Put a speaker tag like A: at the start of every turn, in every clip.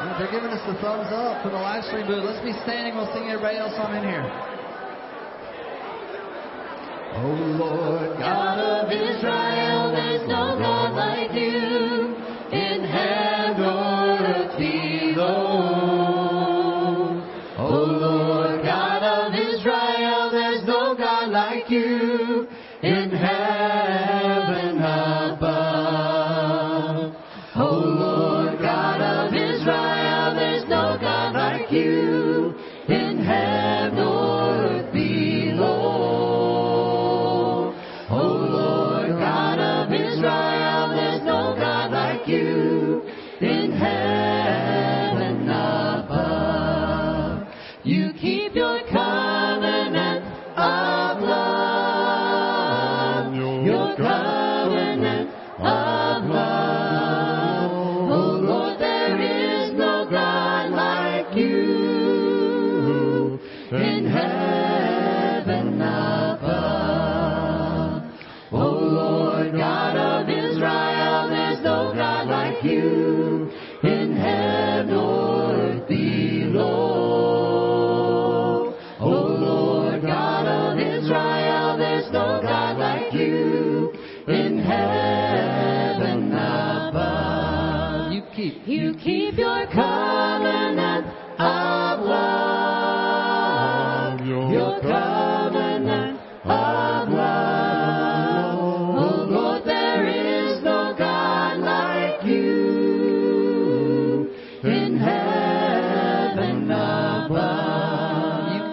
A: They're giving us the thumbs up for the live stream booth. Let's be standing. We'll sing everybody else on in here. Oh Lord God of Israel.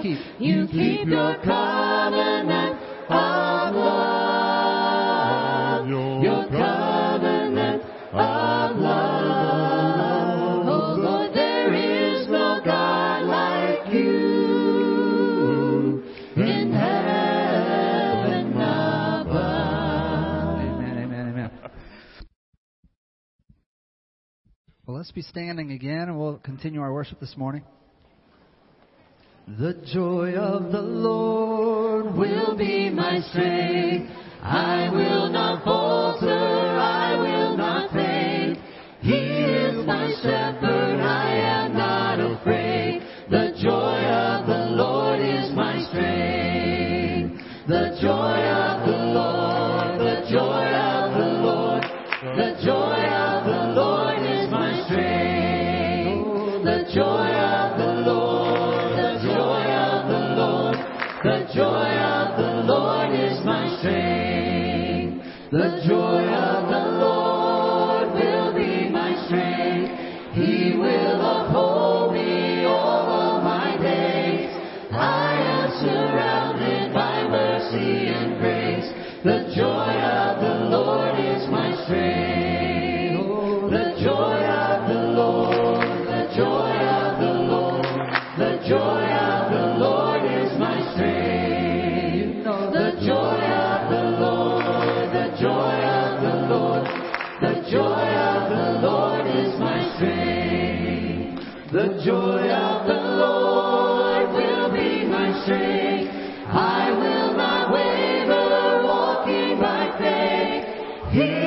A: keep. You keep your covenant of love. Your covenant of love. Oh Lord, there is no God like you in heaven above. Amen, amen, amen. Well, let's be standing again and we'll continue our worship this morning. The joy of the Lord will be my strength. I will not mercy and grace, the joy. He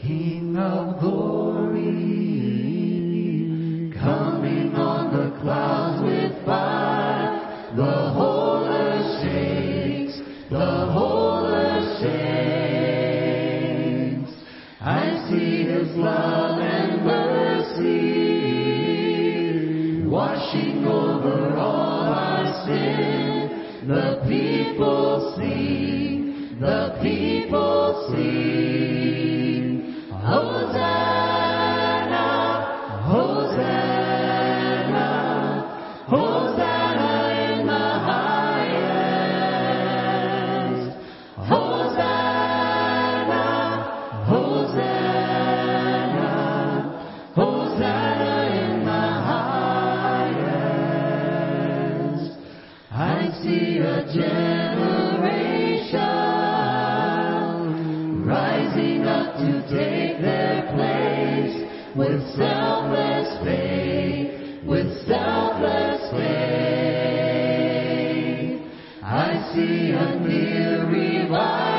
A: King of glory, coming on the clouds with fire. The whole earth shakes, the whole earth shakes. I see His love and mercy washing over all our sin. The people see, the people see. Hosanna. take their place with selfless faith, with selfless faith. I see a new revival.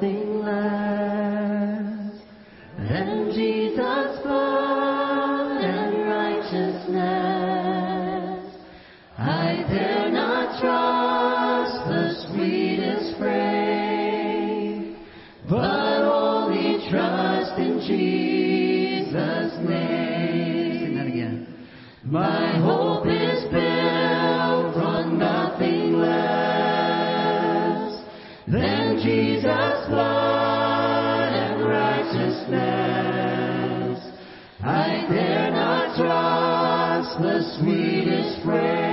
A: nothing less than Jesus. the sweetest prayer.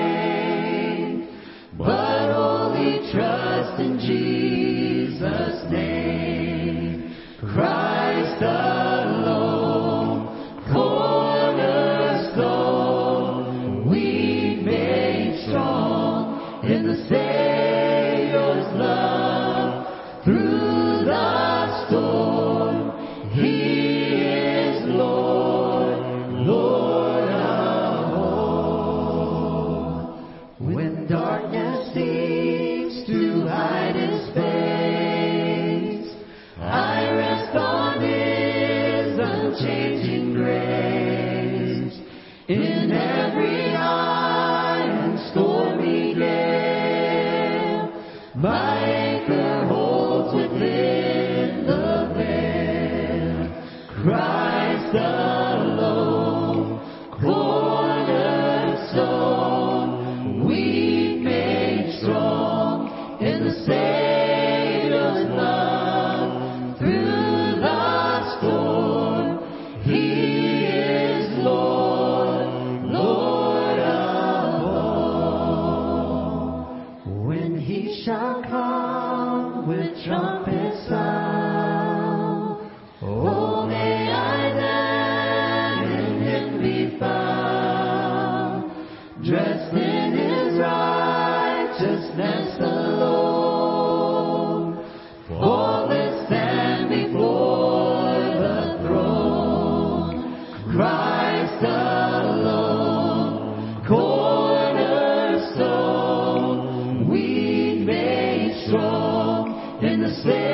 A: say.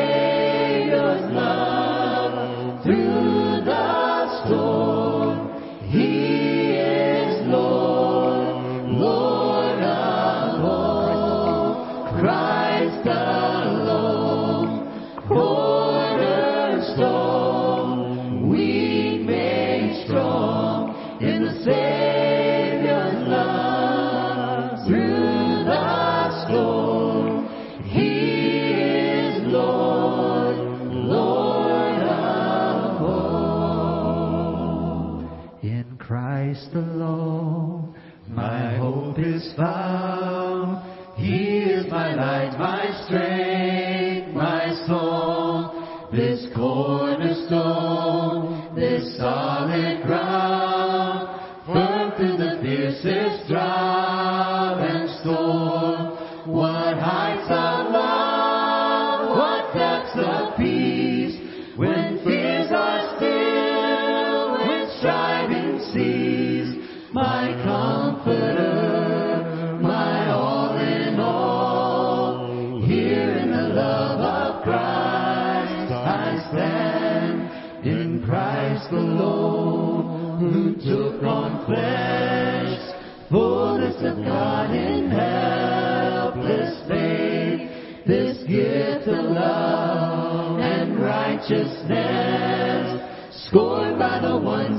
A: Christ alone my hope is found. He is my light, my strength.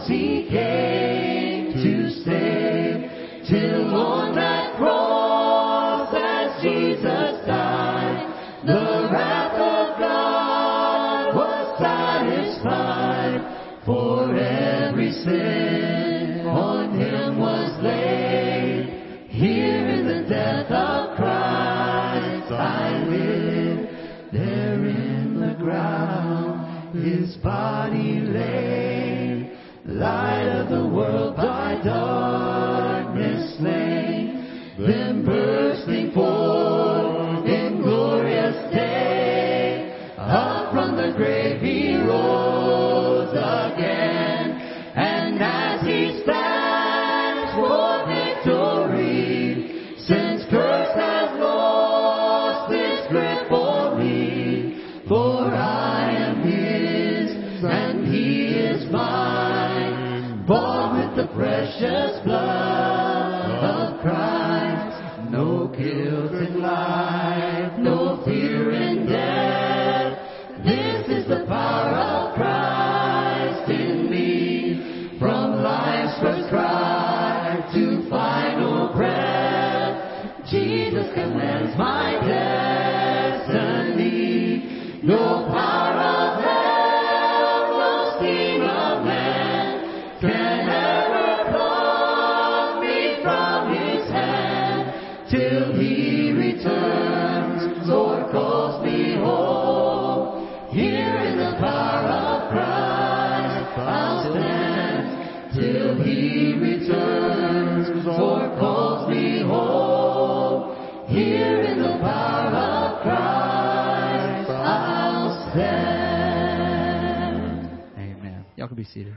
B: once he came to save, till on that cross as Jesus died, the wrath of God was satisfied for every sin on him was laid. Here in the death of Christ I live, there in the ground his body.
A: adore. be seated.